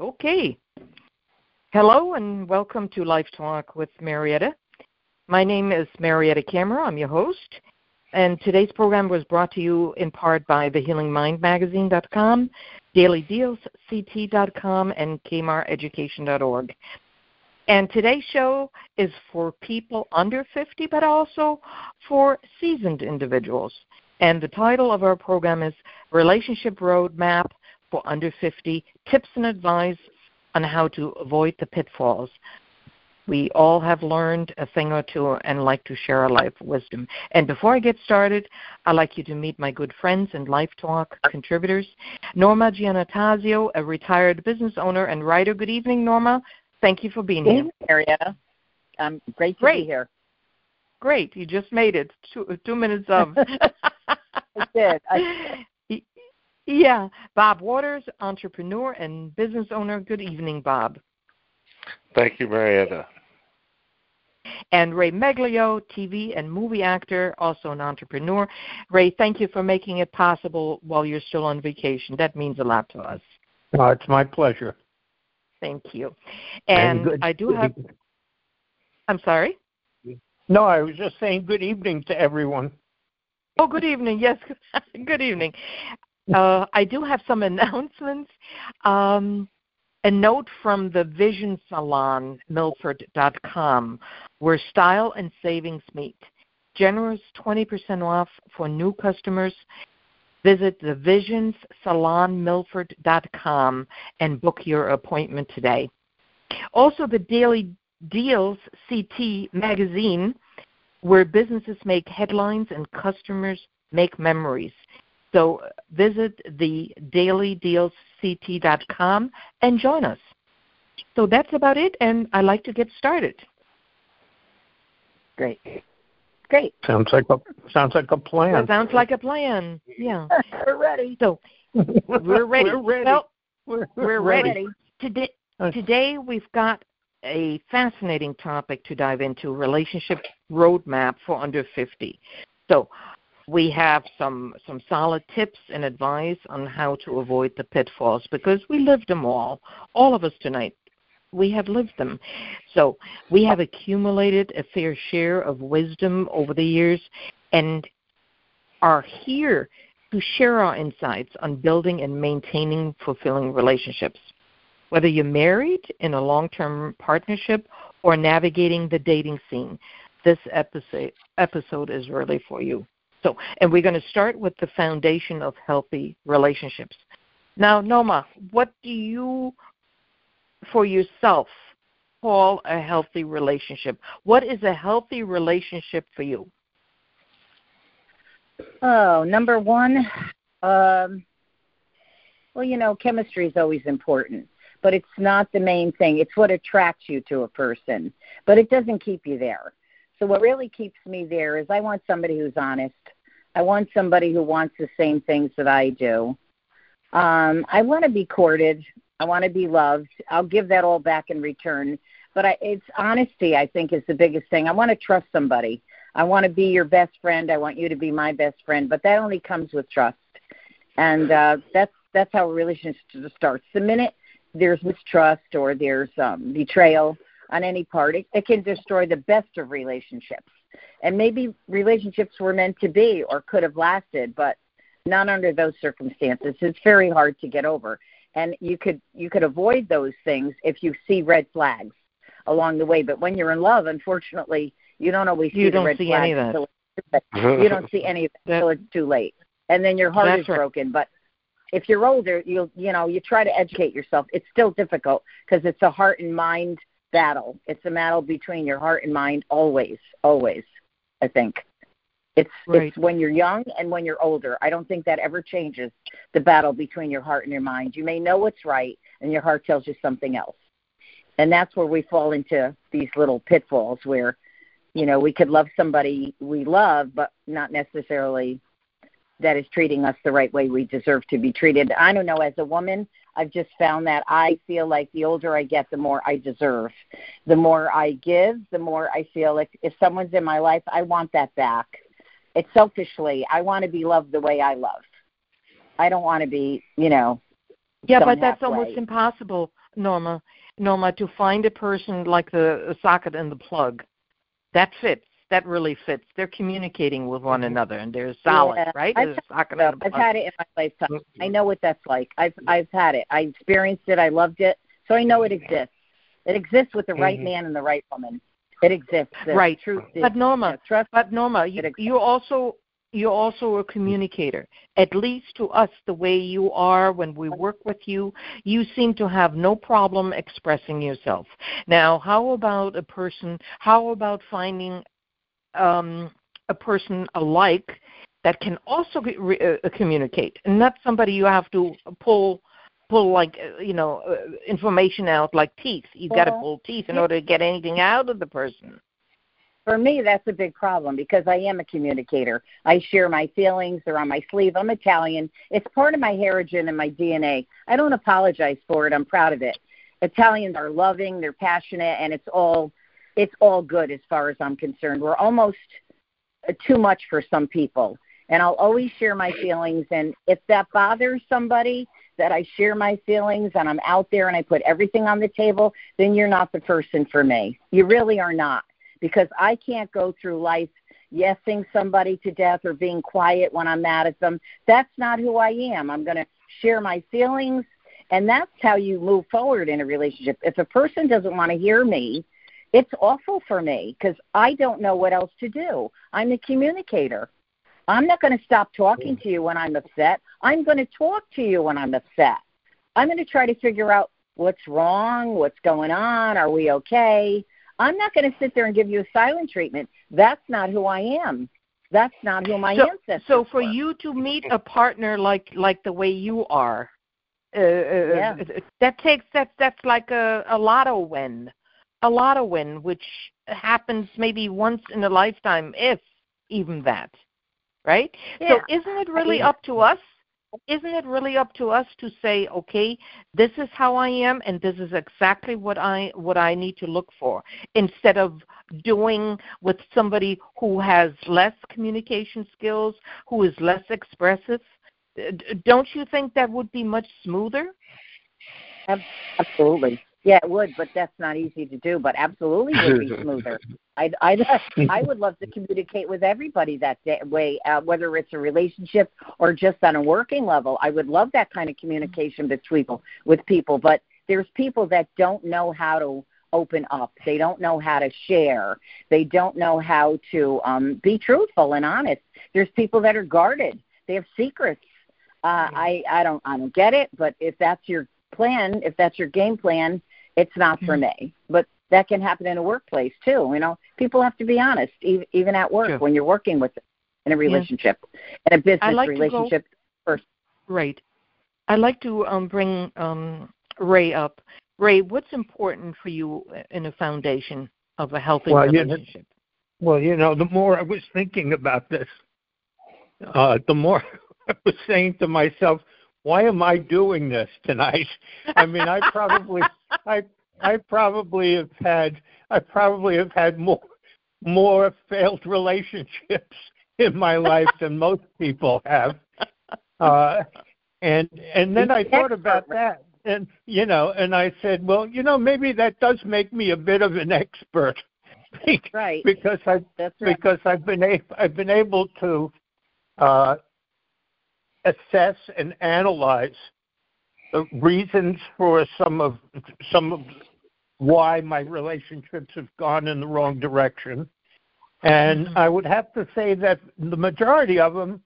Okay. Hello and welcome to Life Talk with Mariette. My name is Mariette Camera. I'm your host. And today's program was brought to you in part by thehealingmindmagazine.com, dailydealsct.com, and kmareducation.org. And today's show is for people under 50, but also for seasoned individuals. And the title of our program is Relationship Roadmap for Under 50 Tips and Advice on How to Avoid the Pitfalls. We all have learned a thing or two and like to share our life wisdom. And before I get started, I'd like you to meet my good friends and Life Talk contributors. Norma Gianattasio, a retired business owner and writer. Good evening, Norma. Thank you for being here. Mariette. I'm great to great. be here. Great. You just made it. Two, two minutes of. I did. I, yeah. Bob Waters, entrepreneur and business owner. Good evening, Bob. Thank you, Mariette. And Ray Meglio, TV and movie actor, also an entrepreneur. Ray, thank you for making it possible while you're still on vacation. That means a lot to us. Oh, it's my pleasure. Thank you. And, and I do have. I'm sorry? No, I was just saying good evening to everyone. Oh, good evening. Yes, good evening. Uh, I do have some announcements. Um, a note from the Vision Salon, Milford.com, where style and savings meet. Generous 20% off for new customers. Visit the Visions Salon, Milford.com and book your appointment today. Also, the Daily Deals CT magazine, where businesses make headlines and customers make memories. So visit the dailydealsct.com and join us. So that's about it, and I'd like to get started. Great. Great. Sounds like a sounds like a plan. That sounds like a plan. Yeah. we're ready. So we're ready. we're ready. Well, we're, we're ready. ready. Today, today we've got a fascinating topic to dive into: relationship roadmap for under 50. So we have some some solid tips and advice on how to avoid the pitfalls because we lived them all. All of us tonight, we have lived them. So we have accumulated a fair share of wisdom over the years and are here to share our insights on building and maintaining fulfilling relationships. Whether you're married in a long term partnership or navigating the dating scene, this episode, episode is really for you. So, and we're going to start with the foundation of healthy relationships. Now, Norma, what do you, for yourself, call a healthy relationship? What is a healthy relationship for you? Oh, number one, um, well, you know, chemistry is always important, but it's not the main thing. It's what attracts you to a person, but it doesn't keep you there. So what really keeps me there is I want somebody who's honest. I want somebody who wants the same things that I do. Um, I want to be courted. I want to be loved. I'll give that all back in return. But I, it's honesty. I think is the biggest thing. I want to trust somebody. I want to be your best friend. I want you to be my best friend. But that only comes with trust, and uh, that's that's how a relationship starts. The minute there's mistrust or there's um, betrayal, on any part, it, it can destroy the best of relationships. And maybe relationships were meant to be or could have lasted, but not under those circumstances. It's very hard to get over. And you could you could avoid those things if you see red flags along the way. But when you're in love, unfortunately, you don't always you see don't the red see flags. any of that. you don't see any of it until it's too late, and then your heart That's is right. broken. But if you're older, you'll you know you try to educate yourself. It's still difficult because it's a heart and mind battle. It's a battle between your heart and mind always, always. I think it's Right. it's when you're young and when you're older. I don't think that ever changes the battle between your heart and your mind. You may know what's right and your heart tells you something else. And that's where we fall into these little pitfalls where you know, we could love somebody we love but not necessarily that is treating us the right way we deserve to be treated. I don't know as a woman, I've just found that I feel like the older I get, the more I deserve. The more I give, the more I feel like if someone's in my life, I want that back. It's selfishly, I want to be loved the way I love. I don't want to be, you know. Yeah, but that's halfway. almost impossible Norma, Norma, to find a person like the socket and the plug, that fits. That really fits. They're communicating with one Mm-hmm. another, and they're solid, Yeah, right? I've had it, I've had it in my lifetime. I know what that's like. I've I've had it. I experienced it. I loved it. So I know it exists. It exists with the right Mhm. man and the right woman. It exists. The Right. Truth is, But Norma, trust. But Norma, you, you're also you're also a communicator. At least to us, the way you are when we work with you, you seem to have no problem expressing yourself. Now, how about a person? How about finding um, a person alike that can also re- uh, communicate, and not somebody you have to pull pull like uh, you know uh, information out like teeth. You've got to pull teeth in order to get anything out of the person. For me, that's a big problem because I am a communicator. I share my feelings. They're on my sleeve. I'm Italian. It's part of my heritage and my DNA. I don't apologize for it. I'm proud of it. Italians are loving. They're passionate, and it's all it's all good as far as I'm concerned. We're almost uh, too much for some people, and I'll always share my feelings. And if that bothers somebody that I share my feelings and I'm out there and I put everything on the table, then you're not the person for me. You really are not because I can't go through life yesing somebody to death or being quiet when I'm mad at them. That's not who I am. I'm going to share my feelings, and that's how you move forward in a relationship. If a person doesn't want to hear me, it's awful for me because I don't know what else to do. I'm the communicator. I'm not going to stop talking to you when I'm upset. I'm going to talk to you when I'm upset. I'm going to try to figure out what's wrong, what's going on, are we okay? I'm not going to sit there and give you a silent treatment. That's not who I am. That's not who my so, ancestors so for were. you to meet a partner like like the way you are, uh, Yeah. uh, that takes that that's like a a lotto win, a lot of win, which happens maybe once in a lifetime, if even that, right? Yeah. So isn't it really mean- up to us? Isn't it really up to us to say, okay, this is how I am, and this is exactly what I what I need to look for, instead of doing with somebody who has less communication skills, who is less expressive? Don't you think that would be much smoother? Absolutely. Yeah, it would, but that's not easy to do. But absolutely would be smoother. I'd, I'd, I would love to communicate with everybody that day, way, uh, whether it's a relationship or just on a working level. I would love that kind of communication between people, with people. But there's people that don't know how to open up. They don't know how to share. They don't know how to um, be truthful and honest. There's people that are guarded. They have secrets. Uh, I I don't I don't get it. But if that's your plan, if that's your game plan, it's not for me. But that can happen in a workplace too. You know, people have to be honest, e- even at work Sure. when you're working with in a relationship, in a business like to go- relationship. Right. I'd like to um, bring um, Ray up. Ray, what's important for you in a foundation of a healthy Well, you know- relationship? Well, you know, the more I was thinking about this, uh, the more I was saying to myself, why am I doing this tonight? I mean, I probably, I, I probably have had, I probably have had more, more failed relationships in my life than most people have. Uh, and and then I thought about that, and you know, and I said, well, you know, maybe that does make me a bit of an expert. Right. because I That's right. because I've been a, I've been able to uh, assess and analyze the reasons for some of some of why my relationships have gone in the wrong direction, and Mhm. I would have to say that the majority of them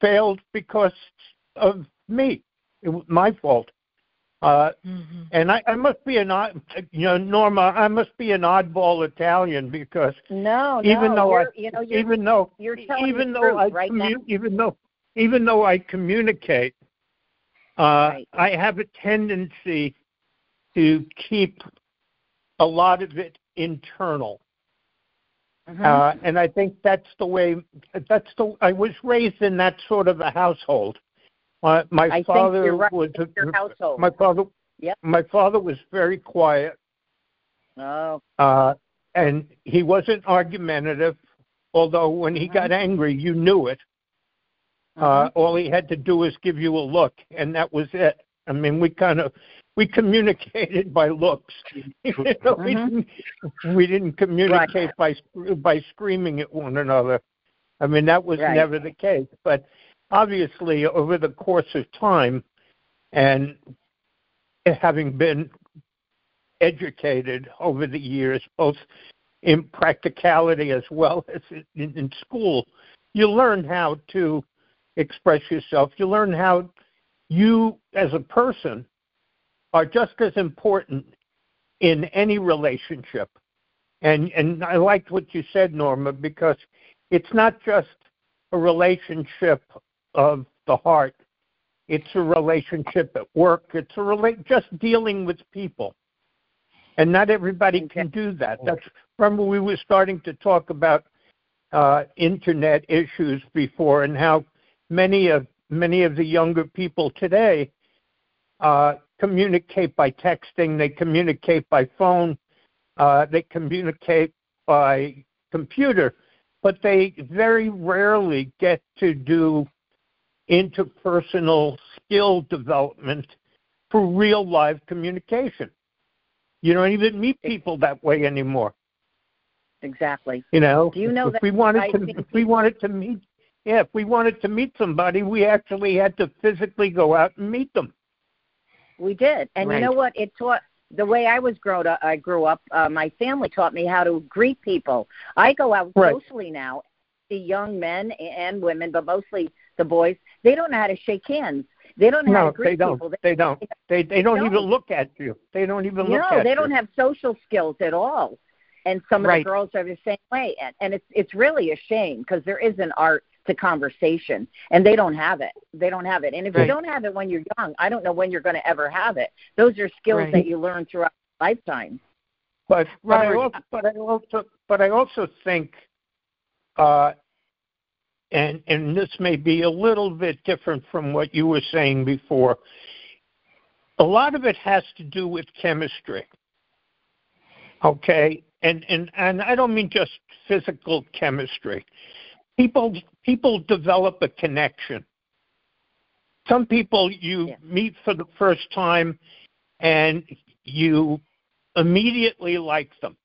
failed because of me. It was my fault. Uh, Mhm. and I, I must be an odd, you know, Norma. I must be an oddball Italian because No, no. even though I, you're, know, even though, you're telling even though I, right commu- even though, even though I communicate, uh, Right. I have a tendency to keep a lot of it internal, Mhm. uh, and I think that's the way. That's the. I was raised in that sort of a household. My my I father right. was a, your household. my father. Yep. My father was very quiet. oh, Uh, and he wasn't argumentative, although when he Mhm. got angry, you knew it. Uh, mhm. all he had to do was give you a look, and that was it. I mean, we kind of we communicated by looks. you know, we, Mhm. didn't, we didn't communicate by by screaming at one another. I mean, that was Right. never the case. But obviously, over the course of time, and having been educated over the years, both in practicality as well as in, in school, you learn how to express yourself. You learn how you, as a person, are just as important in any relationship. And and I liked what you said, Norma, because it's not just a relationship of the heart. It's a relationship at work. It's a rela- just dealing with people. And not everybody can do that. That's remember we were starting to talk about uh, internet issues before and how many of many of the younger people today uh, communicate by texting, they communicate by phone, uh, they communicate by computer, but they very rarely get to do interpersonal skill development for real live communication. You don't even meet people that way anymore. Exactly. You know, Do you know if that we wanted I to, if we wanted to meet, yeah, if we wanted to meet somebody, we actually had to physically go out and meet them. We did, and Right. you know what? It taught the way I was grown up. I grew up. Uh, my family taught me how to greet people. I go out Right. socially now. See young men and women, but mostly the boys. They don't know how to shake hands. They don't know how to greet they don't. people. They don't. They they don't No. even look at you. They don't even look at no, they don't have social skills at all. And some of Right. the girls are the same way, and, and it's it's really a shame because there is an art to conversation, and they don't have it. They don't have it, and if Right. you don't have it when you're young, I don't know when you're going to ever have it. Those are skills Right. that you learn throughout your lifetime. But but I also but I also but I also think, uh, and and this may be a little bit different from what you were saying before. A lot of it has to do with chemistry. Okay, and and and I don't mean just physical chemistry. People people develop a connection. Some people you Yeah. meet for the first time, and you immediately like them.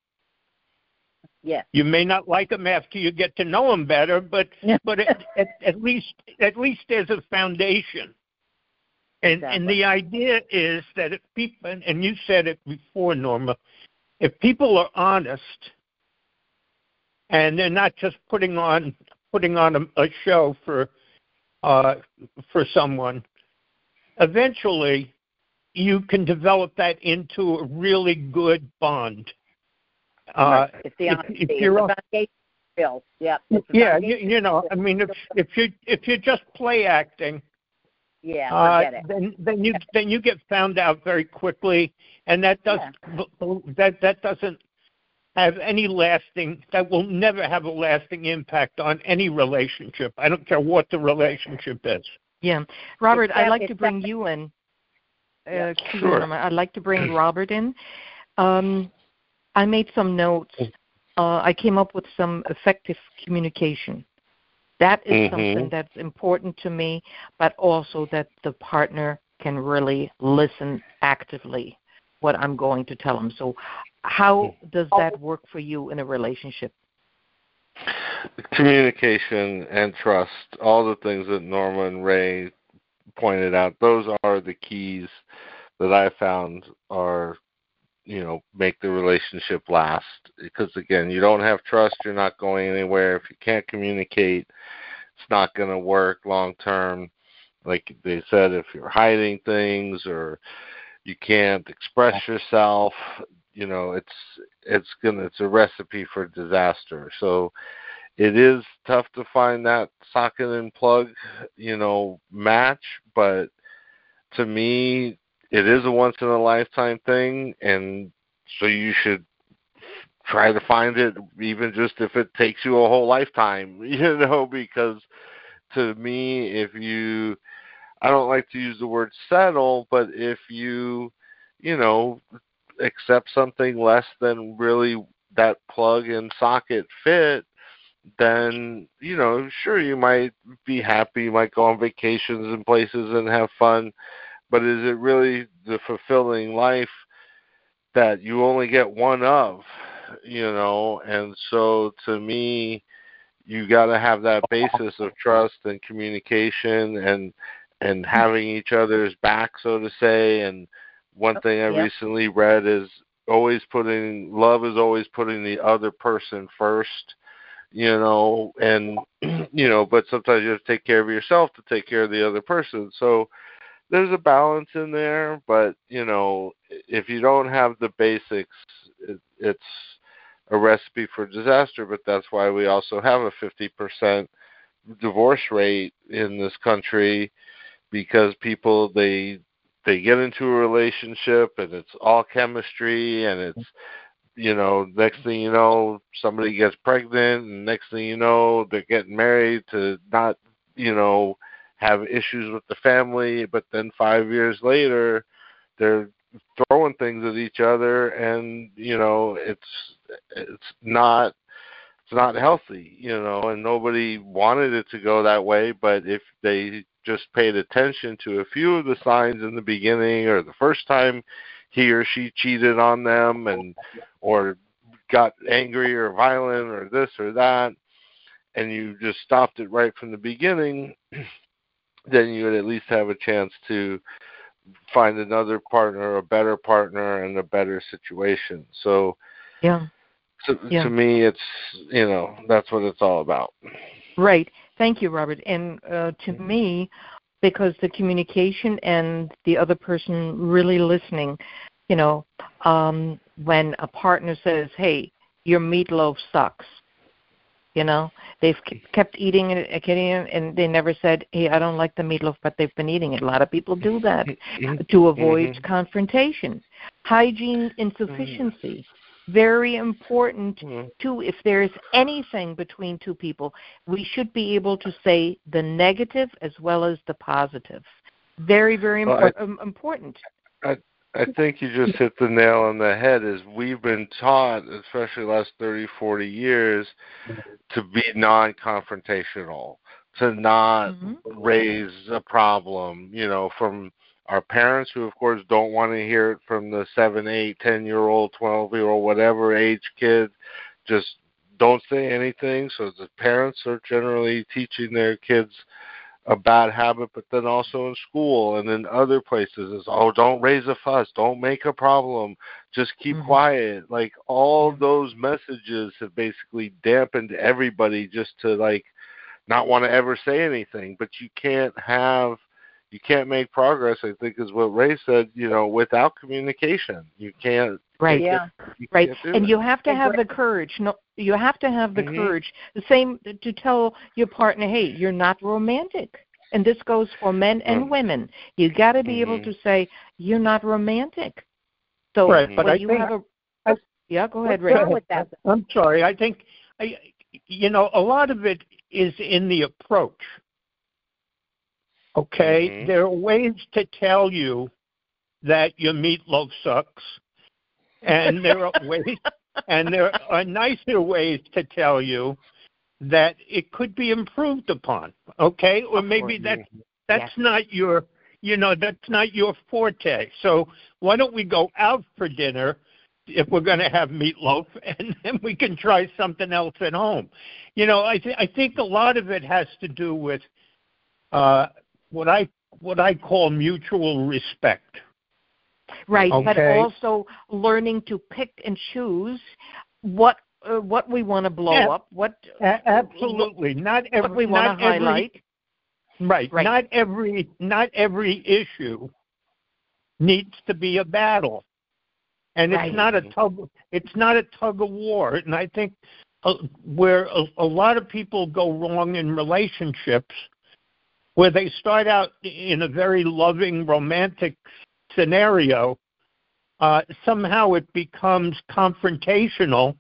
Yes. You may not like them after you get to know them better, but Yeah. but at, at, at least at least there's a foundation. And and the idea is that if people and you said it before, Norma, if people are honest and they're not just putting on putting on a, a show for uh, for someone, eventually you can develop that into a really good bond. Uh, it's the if- honesty. if It's you're foundation skills. Yep. It's yeah, you, you know. I mean, if if you if you're just play acting, yeah, uh, then then you then you get found out very quickly, and that does that that doesn't have any lasting. That will never have a lasting impact on any relationship. I don't care what the relationship is. Yeah, Robert, It's I'd like to bring you in. Uh, Yeah. Sure. Norma. I'd like to bring Robert in. Um, I made some notes. Uh, I came up with some effective communication. That is Mhm. something that's important to me, but also that the partner can really listen actively what I'm going to tell them. So, how hmm. does that work for you in a relationship? Communication and trust, all the things that Norma and Ray pointed out, those are the keys that I found are, you know, make the relationship last. Because again, you don't have trust, you're not going anywhere. If you can't communicate, it's not going to work long term. Like they said, if you're hiding things or you can't express yourself, you know, it's it's gonna it's a recipe for disaster. So it is tough to find that socket and plug, you know, match, but to me it is a once in a lifetime thing and so you should try to find it even just if it takes you a whole lifetime, you know, because to me if you I don't like to use the word settle, but if you, you know, accept something less than really that plug and socket fit, then you know, sure you might be happy, you might go on vacations and places and have fun, but is it really the fulfilling life that you only get one of? You know, and so to me, you got to have that basis of trust and communication and and having each other's back, so to say. And one oh, thing I yep. recently read is always putting love is always putting the other person first you know and you know but sometimes you have to take care of yourself to take care of the other person so there's a balance in there but you know if you don't have the basics it, it's a recipe for disaster but that's why we also have a 50% divorce rate in this country because people they they get into a relationship and it's all chemistry and it's you know next thing you know somebody gets pregnant and next thing you know they're getting married to not you know have issues with the family but then 5 years later they're throwing things at each other and you know it's it's not it's not healthy you know and nobody wanted it to go that way but if they just paid attention to a few of the signs in the beginning or the first time he or she cheated on them and or got angry or violent or this or that and you just stopped it right from the beginning then you would at least have a chance to find another partner a better partner and a better situation. So yeah. to, yeah. to me it's you know that's what it's all about. Right Thank you, Robert. And uh, to me, because the communication and the other person really listening, you know, um, when a partner says, "Hey, your meatloaf sucks," you know, they've kept eating it, getting it, and they never said, "Hey, I don't like the meatloaf," but they've been eating it. A lot of people do that to avoid mm-hmm. confrontation. Hygiene insufficiency very important mm-hmm. too if there is anything between two people we should be able to say the negative as well as the positive very very well, I, um, important I, I think you just hit the nail on the head is we've been taught especially the last 30 40 years to be non-confrontational to not mm-hmm. raise a problem you know from our parents who of course don't want to hear it from the seven eight ten year old twelve year old whatever age kid just don't say anything. So the parents are generally teaching their kids a bad habit but then also in school and in other places is oh don't raise a fuss. Don't make a problem. Just keep mm-hmm. quiet. Like all those messages have basically dampened everybody just to like not want to ever say anything. But you can't have you can't make progress. I think is what Ray said. You know, without communication, you can't. Right. Yeah. You right. And it. you have to have the courage. No, you have to have the mm-hmm. courage. The same to tell your partner, hey, you're not romantic. And this goes for men and mm-hmm. women. You got to be mm-hmm. able to say you're not romantic. So right, but I you think have a I, yeah, go ahead, Ray. With that? I'm sorry. I think I, you know a lot of it is in the approach. Okay, mm-hmm. there are ways to tell you that your meatloaf sucks, and there are ways, and there are nicer ways to tell you that it could be improved upon. Okay, or maybe that that's yeah. not your, you know, that's not your forte. So why don't we go out for dinner? if we're going to have meatloaf, and then we can try something else at home. You know, I th- I think a lot of it has to do with uh, what I what I call mutual respect. Right, okay. but also learning to pick and choose what uh, what we want to blow yeah, up. What absolutely not every what we want to highlight. Right. right. Not every not every issue needs to be a battle, and right. it's not a tug. It's not a tug of war. And I think uh, where a, a lot of people go wrong in relationships where they start out in a very loving, romantic scenario, uh, somehow it becomes confrontational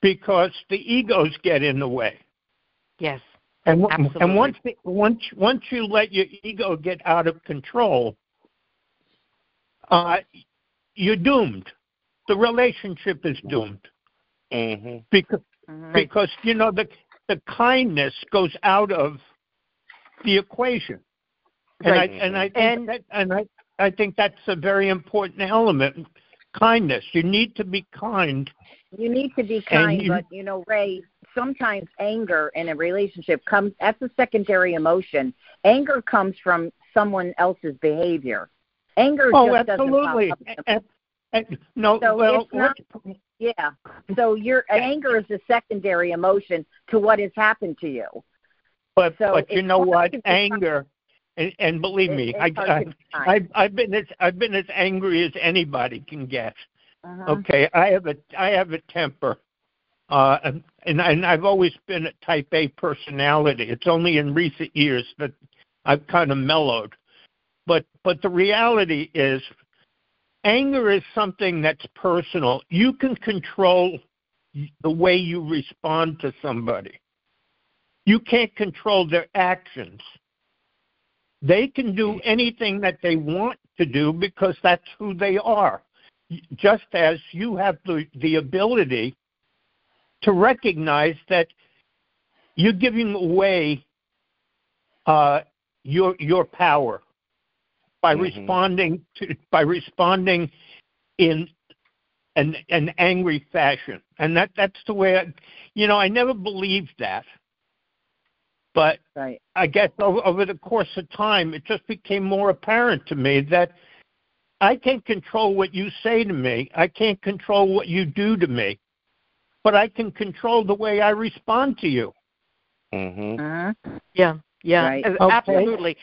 because the egos get in the way. Yes. And, absolutely. and once the, once once you let your ego get out of control, uh, you're doomed. The relationship is doomed mm-hmm. because mm-hmm. because you know the the kindness goes out of the equation. And Right. I and I think And- that, and I I think that's a very important element. Kindness. You need to be kind. You need to be kind, you- but you know, Ray, sometimes anger in a relationship comes that's a secondary emotion. Anger comes from someone else's behavior. Anger Oh, just absolutely. doesn't pop up. And- and- no, So well, it's not- Yeah. So your anger is a secondary emotion to what has happened to you. But so but you know what? Anger, and, and believe It- me, it's I, I to be kind. I've I've been as I've been as angry as anybody can get. Uh-huh. Okay, I have a I have a temper, uh, and and I've always been a Type A personality. It's only in recent years that I've kind of mellowed, but but the reality is, anger is something that's personal. You can control the way you respond to somebody. You can't control their actions. They can do anything that they want to do because that's who they are just as you have the, the ability to recognize that you're giving away uh, your your power by Mhm. responding to by responding in an an angry fashion, and that that's the way I, you know I never believed that, but Right. I guess over, over the course of time, it just became more apparent to me that I can't control what you say to me. I can't control what you do to me, but I can control the way I respond to you. Mm-hmm. Uh-huh. Yeah, yeah, Right. uh, Okay. absolutely.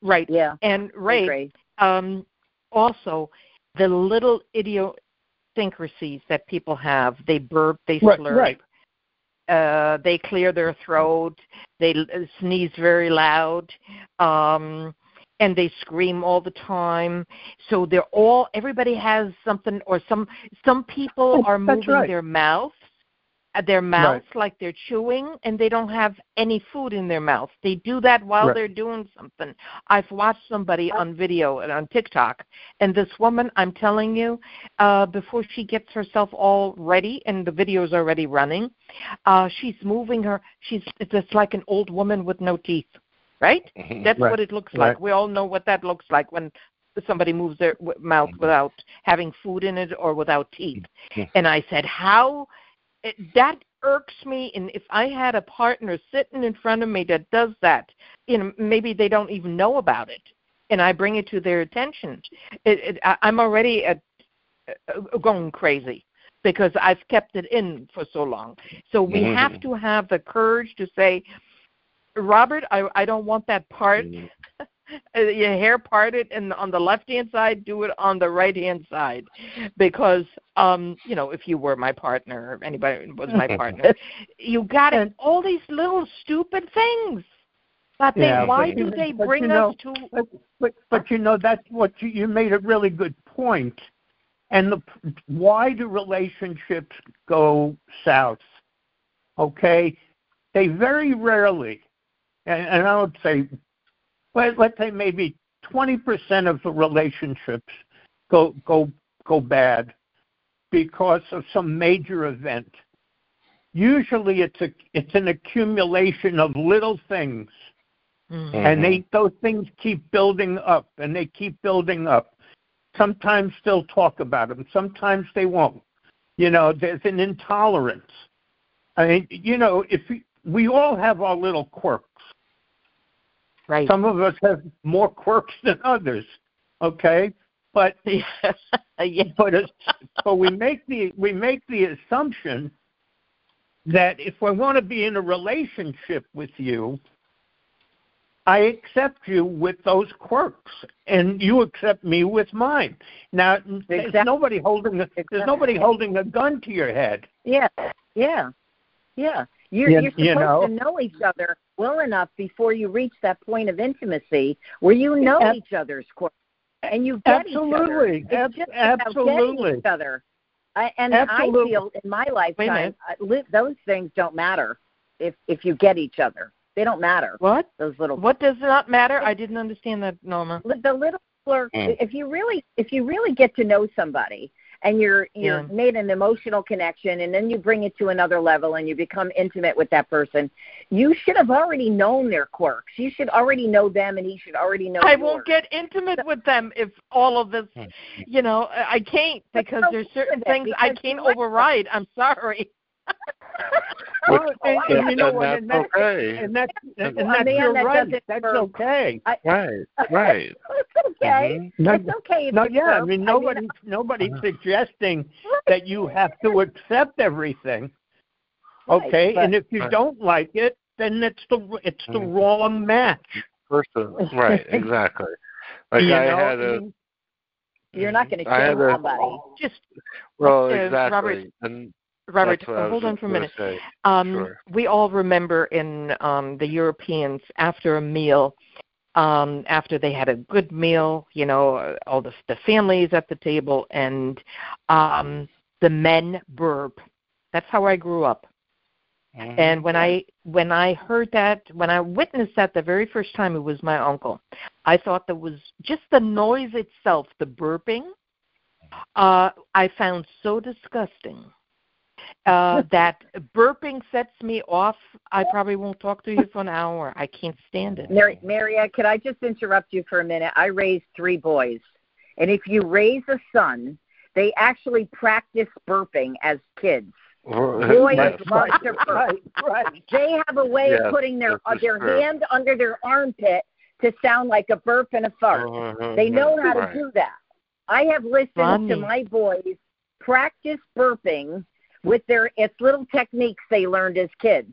Right. Yeah. And Ray, um, also the little idiosyncrasies that people have. They burp, they slurp. Right, slurp, right. Uh, they clear their throat, they sneeze very loud, um, and they scream all the time. So they're all everybody has something, or some some people are that's moving right. their mouths, uh, their mouths like they're chewing, and they don't have any food in their mouth. They do that while Right. they're doing something. I've watched somebody on video and on TikTok, and this woman, I'm telling you, uh, before she gets herself all ready, and the video's already running, uh, she's moving her. She's it's like an old woman with no teeth, right? Mhm. That's Right. what it looks like. Right. We all know what that looks like when somebody moves their mouth without having food in it or without teeth. Mhm. And I said, how it, that irks me. And if I had a partner sitting in front of me that does that, you know, maybe they don't even know about it, and I bring it to their attention, it, it, I, I'm already at, uh, going crazy because I've kept it in for so long. So we Mhm. have to have the courage to say, Robert, I, I don't want that part. Mhm. Uh, your hair parted and on the left hand side do it on the right hand side because um you know if you were my partner or anybody was my partner you got it all these little stupid things but they Yeah, why but do they bring you us to But but, but you know that's what you, you made a really good. And the why do relationships go south? Okay, they very rarely, and, and I would say, let, let's say maybe twenty percent of the relationships go go go bad because of some major event. Usually, it's a it's an accumulation of little things. Mm. and they those things keep building up and they keep building up. Sometimes they'll talk about them sometimes they won't. You know there's an intolerance. I mean you know if we, we all have our little quirks right. Some of us have more quirks than others okay? But yeah. But it's, but we make the we make the assumption that if I want to be in a relationship with you, I accept you with those quirks, and you accept me with mine. Now, there's nobody holding a, there's nobody holding a gun to your head. Yeah, yeah, yeah. You're, You- you're supposed you know? to know each other well enough before you reach that point of intimacy where you know Ab- each other's quirks and you get each other. Absolutely, It's Ab- just about absolutely. each other. I, and Absolutely. I feel in my lifetime. I, li- those things don't matter if if you get each other. They don't matter. what Those little what does not matter i didn't understand that norma li- the little flirt Mm. if you really if you really get to know somebody and you're you're yeah. made an emotional connection and then you bring it to another level and you become intimate with that person you should have already known their quirks you should already know them and he should already know i yours. won't get intimate with them if all of this hmm. you know i can't because there's certain things i can't override i'm sorry well, and, and, you know what? And that's okay. And that's and, and that's your that right. That's okay. I, right. Right. it's okay. Mm-hmm. It's okay. No, yeah. I mean, nobody, I mean, nobody's uh-huh. suggesting that you have to accept everything. Okay, right, but, and if you right. don't like it, then it's the it's the mm-hmm. wrong match. Person, right? Exactly. Like you I know, had a. You're not going to kill somebody. Just well, uh, exactly. Robert, and Robert, hold on for a minute. Um, sure. We all remember in um, the Europeans after a meal, um, after they had a good meal, you know, all the, the families at the table, and um, the men burp. That's how I grew up. Mm-hmm. And when I when I heard that, when I witnessed that the very first time, it was my uncle. I thought that was just the noise itself, the burping. Uh, I found so disgusting uh, that burping sets me off. I probably won't talk to you for an hour. I can't stand it. Mary, Maria, could I just interrupt you for a minute? I raised three boys, and if you raise a son, they actually practice burping as kids. Boys love to burp. Right, right. They have a way yes, of putting their uh, their true. hand under their armpit to sound like a burp and a fart. Uh-huh, they know how right. to do that. I have listened Funny. to my boys practice burping with their it's little techniques they learned as kids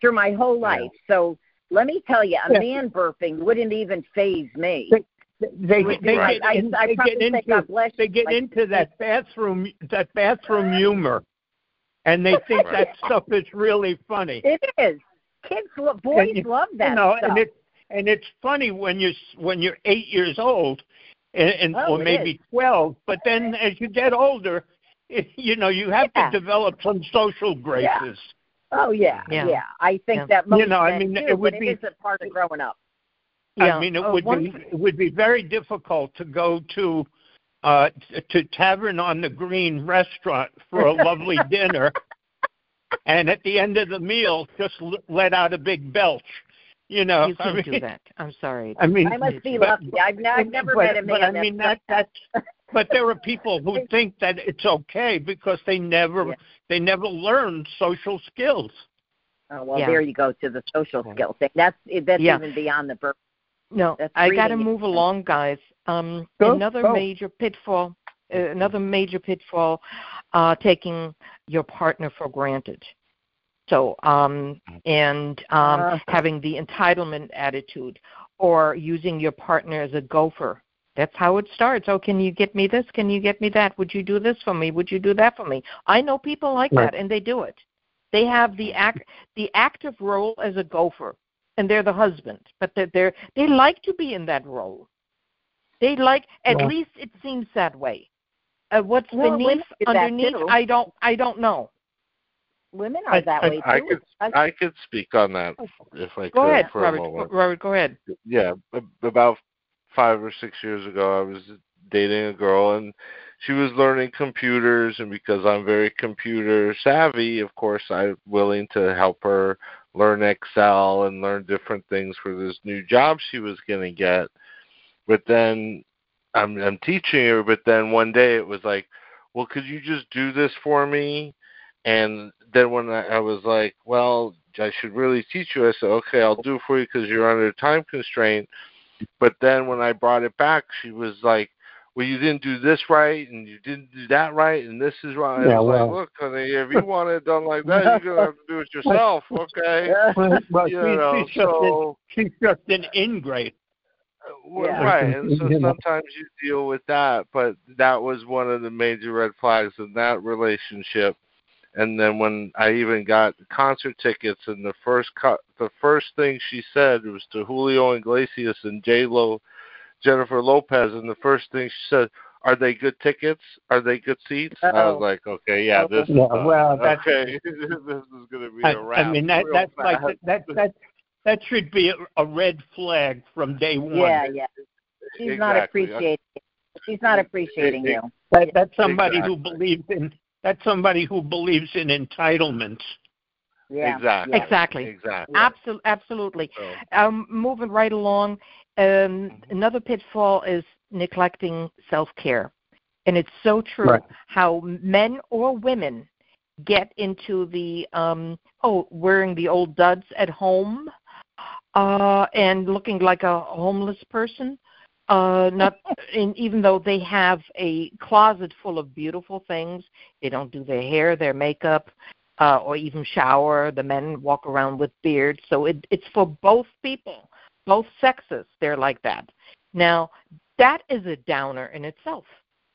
through my whole life. Yeah. So let me tell you, a yeah. man burping wouldn't even phase me. They, they, they, they get, in, I, they get into, they get into that bathroom that bathroom humor, and they think that stuff is really funny. It is. Kids, boys you, love that. You know, stuff. and it and it's funny when you're when you're eight years old, and, and oh, or maybe is. twelve. But then as you get older, you know, you have yeah. to develop some social graces. Yeah. Oh yeah, yeah, yeah. I think yeah. that most you know, I mean, do, it would be it isn't part of growing up. Yeah. I mean, it oh, would be it would be very difficult to go to uh to Tavern on the Green restaurant for a lovely dinner, and at the end of the meal, just let out a big belch. You know, you can't I mean, do that. I'm sorry. I mean, I must be but, lucky. I've, I've never but, met a man. But I mean, that that's but there are people who think that it's okay because they never yeah. they never learned social skills. Oh well, yeah. there you go to the social skill thing. That's that's yeah. even beyond the birth. No, that's I got to move along, guys. Um, go, another go. major pitfall. Uh, another major pitfall, uh, taking your partner for granted. So, um, and um, uh, having the entitlement attitude, or using your partner as a gopher that's how it starts. Oh, can you get me this? Can you get me that? Would you do this for me? Would you do that for me? I know people like right. that, and they do it. They have the act the active role as a gopher, and they're the husband, but they're, they're they like to be in that role. They like at least it seems that way. Uh, what's well, beneath underneath? I don't I don't know. Women are that I, way too. I could I could speak on that if I go could ahead, for Robert, a moment. Robert, go ahead. Yeah, about five or six years ago, I was dating a girl and she was learning computers and because I'm very computer savvy, of course I'm willing to help her learn Excel and learn different things for this new job she was going to get. But then I'm I'm teaching her, but then one day it was like, "Well, could you just do this for me?" And then when I, I was like, "Well, I should really teach you," I said, "Okay, I'll do it for you because you're under time constraint." But then when I brought it back, she was like, "Well, you didn't do this right, and you didn't do that right, and this is right." Yeah, I was well, like, "Look, honey, if you want it done like that, you're gonna have to do it yourself, okay?" Well, well you she, know, she's, so, just an, she's just an ingrate. Well, yeah. Right, and so sometimes you deal with that, but that was one of the major red flags in that relationship and then when I even got concert tickets, and the first co- the first thing she said was to Julio Iglesias and J Lo, Jennifer Lopez, and the first thing she said, "Are they good tickets? Are they good seats?" Uh-oh. I was like, "Okay, yeah, this yeah, uh, well, that's, okay, this is going to be I, a wrap." I mean, that that's fast. like that that that should be a, a red flag from day one. Yeah, yeah. She's exactly. not appreciating she's not appreciating you. That, that's somebody exactly. who believes in that's somebody who believes in entitlements. Yeah. Exactly. Yeah. Exactly. Exactly. Absolutely. Absolutely. So. Um, moving right along, um, mm-hmm. another pitfall is neglecting self care, and it's so true right. how men or women get into the um, oh wearing the old duds at home uh, and looking like a homeless person. Uh, not in, even though they have a closet full of beautiful things, they don't do their hair, their makeup, uh, or even shower. The men walk around with beards, so it, it's for both people, both sexes. They're like that. Now, that is a downer in itself,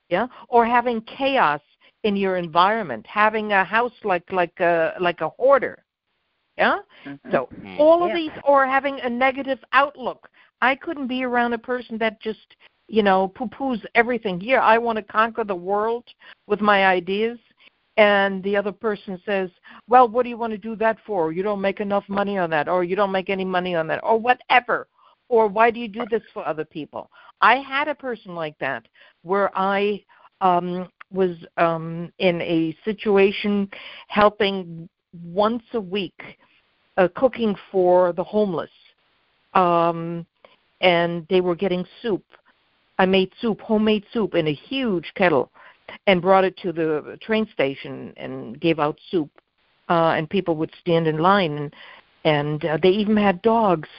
yeah. Or having chaos in your environment, having a house like like a like a hoarder, yeah. Mm-hmm. So all of yeah. these, or having a negative outlook. I couldn't be around a person that just you know poo poos everything. Here, I want to conquer the world with my ideas and the other person says, "Well, what do you want to do that for? You don't make enough money on that, or you don't make any money on that, or whatever." Or why do you do this for other people? I had a person like that where I um, was um, in a situation helping once a week, uh, cooking for the homeless, um, and they were getting soup. I made soup, homemade soup, in a huge kettle and brought it to the train station and gave out soup uh and people would stand in line and and uh, they even had dogs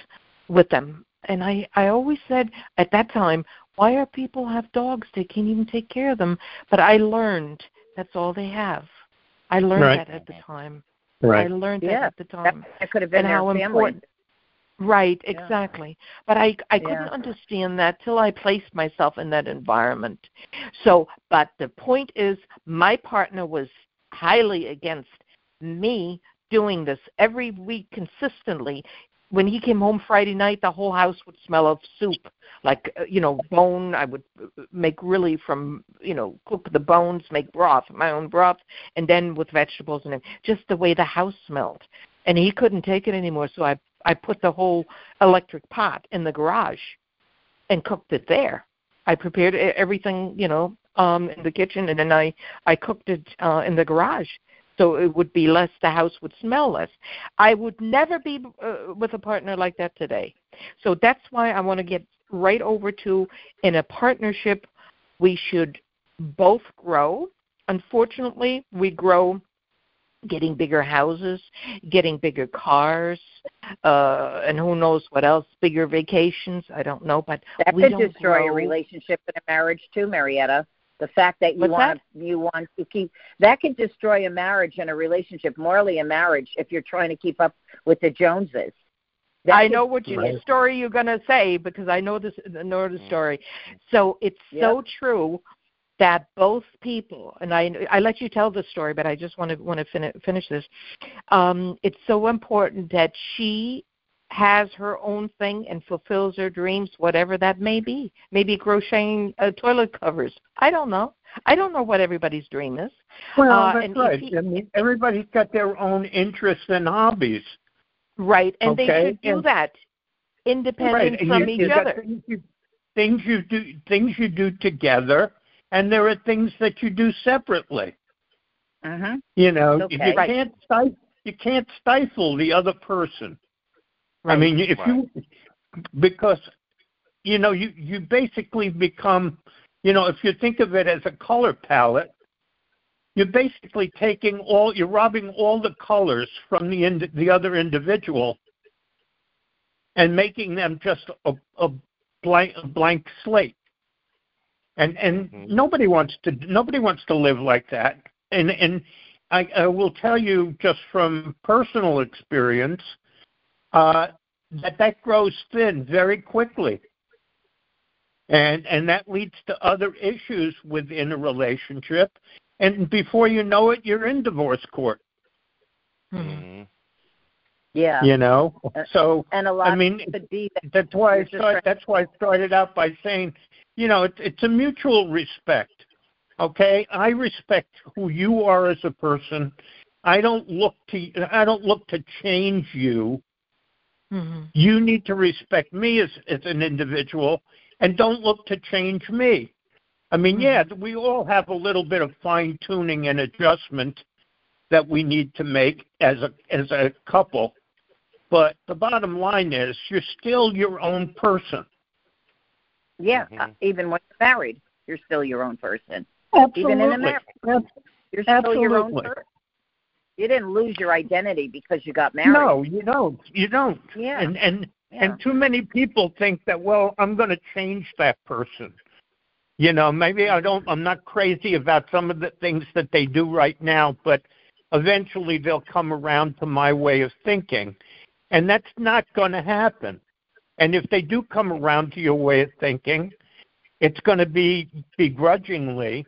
with them and i i always said at that time why are people have dogs they can't even take care of them but i learned that's all they have i learned right. that at the time right. i learned yeah. that at the time that, that could have been and how family. important Right, exactly. Yeah. But I I couldn't understand that till I placed myself in that environment. So, but the point is my partner was highly against me doing this every week consistently. When he came home Friday night, the whole house would smell of soup, like uh, you know bone. I would uh, make really from you know cook the bones, make broth, my own broth, and then with vegetables and just the way the house smelled. And he couldn't take it anymore, so I I put the whole electric pot in the garage and cooked it there. I prepared everything, you know, um in the kitchen and then I I cooked it uh in the garage so it would be less the house would smell less. I would never be uh, with a partner like that today. So that's why I want to get right over to in a partnership we should both grow. Unfortunately, we grow getting bigger houses, getting bigger cars, uh, and who knows what else, bigger vacations. I don't know, but that we could don't destroy a relationship and a marriage too, Mariette. The fact that you What's want that? you want to keep that could destroy a marriage and a relationship, morally a marriage, if you're trying to keep up with the Joneses. That I could, know what you, Right. story you're going to say because I know this know the story. So it's so true that both people and I I let you tell the story, but I just want to want to fin- finish this. Um, it's so important that she has her own thing and fulfills her dreams, whatever that may be. Maybe crocheting uh, toilet covers. I don't know. I don't know what everybody's dream is. Well, Uh, that's right. he- I mean, everybody's got their own interests and hobbies. Right, and they should do and- that independent right. from you, each other. Things you, things you do, things you do together, and there are things that you do separately. Mhm. You know, Okay. you Right. can't stifle, you can't stifle the other person. I mean, if Right. you because you know you you basically become, you know, if you think of it as a color palette, you're basically taking all you're robbing all the colors from the ind- the other individual and making them just a, a blank a blank slate. And and Mhm. nobody wants to nobody wants to live like that. And and I, I will tell you just from personal experience uh, that that grows thin very quickly, and and that leads to other issues within a relationship. And before you know it, you're in divorce court. Mhm. Mhm. Yeah. You know, Uh, so And a lot I mean, could be that that's why I You're just start, trying- that's why I started out by saying, you know, it's it's a mutual respect. Okay, I respect who you are as a person. I don't look to I don't look to change you. Mhm. You need to respect me as as an individual, and don't look to change me. I mean, yeah, we all have a little bit of fine tuning and adjustment that we need to make as a as a couple. But the bottom line is, you're still your own person. Yeah, mm-hmm. uh, even when you're married, you're still your own person. Absolutely. Even in a marriage, you're still Absolutely. your own person. You didn't lose your identity because you got married. No, you don't. You don't. Yeah. And and yeah. and too many people think that well, I'm going to change that person. You know, maybe I don't. I'm not crazy about some of the things that they do right now, but eventually they'll come around to my way of thinking, and that's not going to happen. And if they do come around to your way of thinking, it's going to be begrudgingly,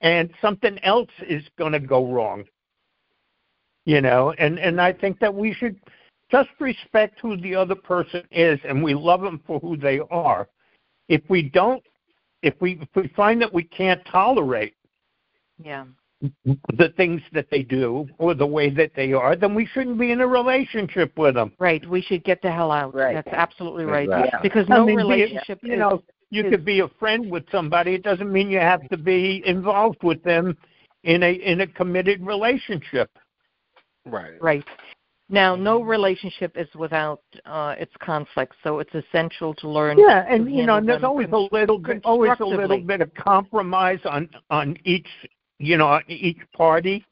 and something else is going to go wrong. You know, and and I think that we should just respect who the other person is, and we love them for who they are. If we don't, if we if we find that we can't tolerate, yeah, the things that they do or the way that they are, then we shouldn't be in a relationship with them. Right. We should get the hell out. Right. That's absolutely right. Exactly. Because no I mean, relationship you is, know, you is, could be a friend with somebody. It doesn't mean you have to be involved with them in a in a committed relationship. Right. Right. Now, no relationship is without uh, its conflicts, so it's essential to learn. Yeah, and you know, handle there's always a little bit, always a little bit of compromise on on each, you know, each party,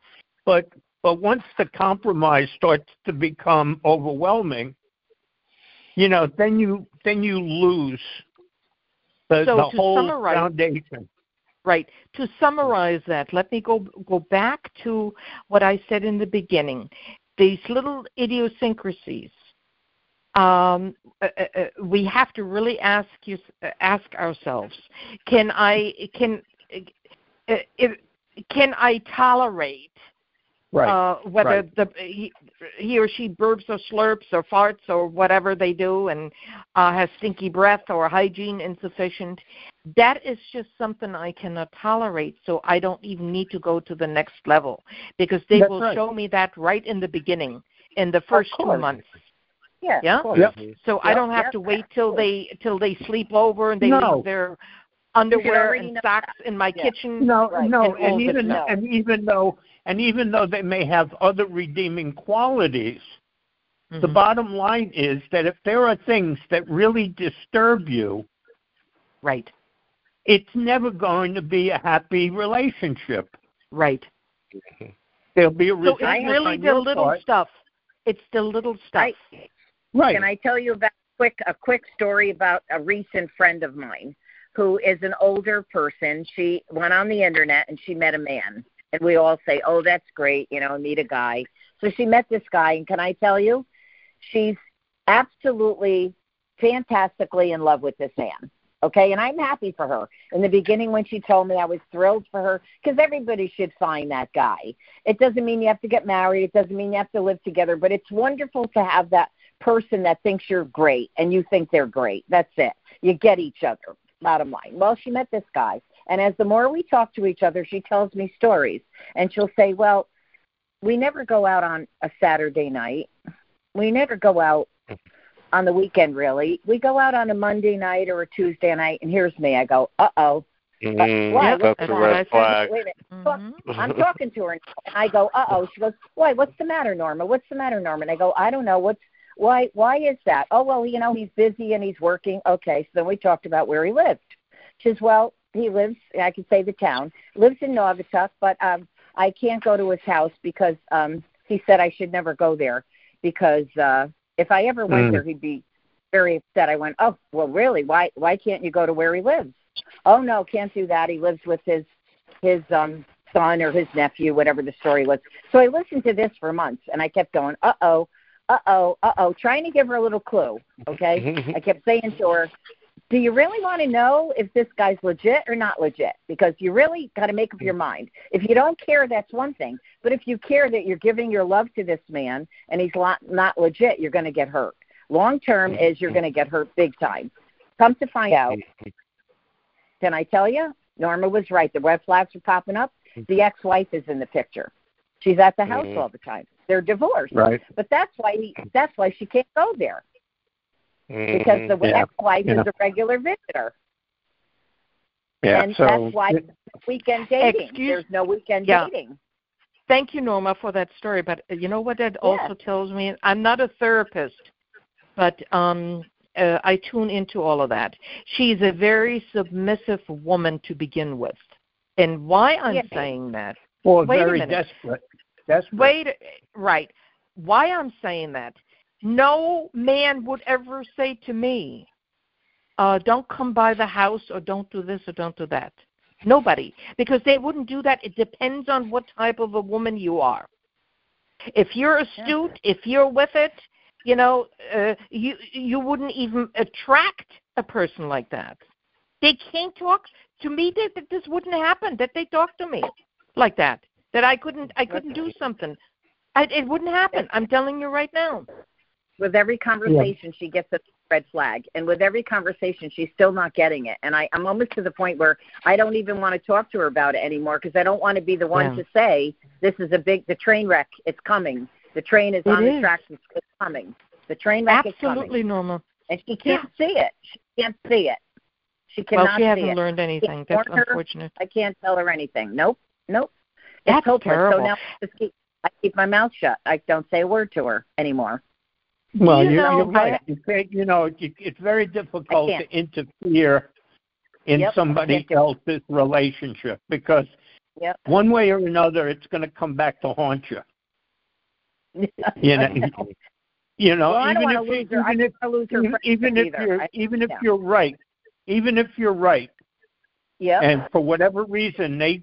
but but once the compromise starts to become overwhelming, you know, then you then you lose the, So the whole foundation. Right. To summarize that, let me go go back to what I said in the beginning. These little idiosyncrasies. Um, uh, uh, uh, we have to really ask you ask ourselves: Can I can uh, if, can I tolerate Right. uh, whether right. the he, he or she burps or slurps or farts or whatever they do and uh, has stinky breath or hygiene insufficient. That is just something I cannot tolerate, so I don't even need to go to the next level because they That's will right. show me that right in the beginning, in the first two months. Yeah. Yeah? of course. Yep. So I don't have yep, to wait till they till they sleep over and they No. leave their underwear and know socks in my Yeah. kitchen. No, Right. no, And and even stuff. and even though and even though they may have other redeeming qualities, the Mhm. bottom line is that if there are things that really disturb you, Right. it's never going to be a happy relationship. Right. There'll be a So it's really on the little part. stuff. It's the little stuff. I- Right. Can I tell you about quick a quick story about a recent friend of mine who is an older person. She went on the internet and she met a man. And we all say, "Oh, that's great, you know, meet a guy." So she met this guy and can I tell you, she's absolutely fantastically in love with this man. Okay, and I'm happy for her. In the beginning, when she told me, I was thrilled for her because everybody should find that guy. It doesn't mean you have to get married. It doesn't mean you have to live together, but it's wonderful to have that person that thinks you're great and you think they're great. That's it. You get each other. Bottom line. Well, she met this guy, and as the more we talk to each other, she tells me stories, and she'll say, "Well, we never go out on a Saturday night. We never go out on the weekend, really. We go out on a Monday night or a Tuesday night, and here's me. I go, uh oh. Mm, why? that's That's a I red said. flag. Wait a minute. Mhm. I'm talking to her, and I go, "Uh oh." She goes, "Why? What's the matter, Norma? What's the matter, Norma?" And I go, "I don't know. What's why? Why is that? Oh well, you know, he's busy and he's working. Okay." So then we talked about where he lived. She says, "Well, he lives. I could say the town. Lives in Naugatuck, but um, I can't go to his house because um, he said I should never go there because uh, if I ever went Mm. there, he'd be very upset." I went, "Oh, well, really? Why? Why can't you go to where he lives?" Oh no, can't do that. He lives with his his um son or his nephew, whatever the story was. So I listened to this for months and I kept going, uh oh, uh oh, uh oh, trying to give her a little clue. Okay. I kept saying to her, Do you really want to know if this guy's legit or not legit? Because you really got to make up your mind. If you don't care, that's one thing. But if you care that you're giving your love to this man and he's not, not legit, you're going to get hurt. Long term is you're going to get hurt big time. Come to find out, can I tell you? Norma was right. The red flags are popping up. The ex-wife is in the picture. She's at the house Mhm. all the time. They're divorced, Right. but that's why he, that's why she can't go there because the Mhm. Yeah. ex-wife Yeah. is a regular visitor. Yeah, and so that's why weekend dating. Excuse- There's no weekend Yeah. dating. Thank you, Norma, for that story. But you know what that also tells me? I'm not a therapist, but um, uh, I tune into all of that. She's a very submissive woman to begin with. And why I'm Yeah. saying that, Well, very minute. desperate. Desperate. wait, right. Why I'm saying that, no man would ever say to me, uh, don't come by the house or don't do this or don't do that. Nobody. Because they wouldn't do that. It depends on what type of a woman you are. If you're astute, if you're with it, you know, uh, you you wouldn't even attract a person like that. They can't talk to me. That, that this wouldn't happen. That they talk to me like that. That I couldn't I couldn't do something. I, it wouldn't happen. I'm telling you right now. With every conversation, she gets a red flag, and with every conversation, she's still not getting it. And I, I'm almost to the point where I don't even want to talk to her about it anymore because I don't want to be the one Yeah. to say this is a big the train wreck. It's coming. The train is It on is. the tracks. It's, it's coming. The train wreck is coming, Absolutely, normal. and she can't see it. She can't see it. She cannot. Well, she hasn't it. learned anything. That's warn her. unfortunate. I can't tell her anything. Nope, nope. It's That's hopeless. terrible. So now I just keep I keep my mouth shut. I don't say a word to her anymore. Well, You you know, you're right. I- You can't- you know, it's very difficult to interfere in Yep, I somebody can't do it. else's relationship because Yep. one way or another, it's going to come back to haunt you. You know, you know, Well, I don't even if lose her. I even if don't want to lose her even, even if either. you're I- even if yeah. you're right, even if you're right, Yep. and for whatever reason they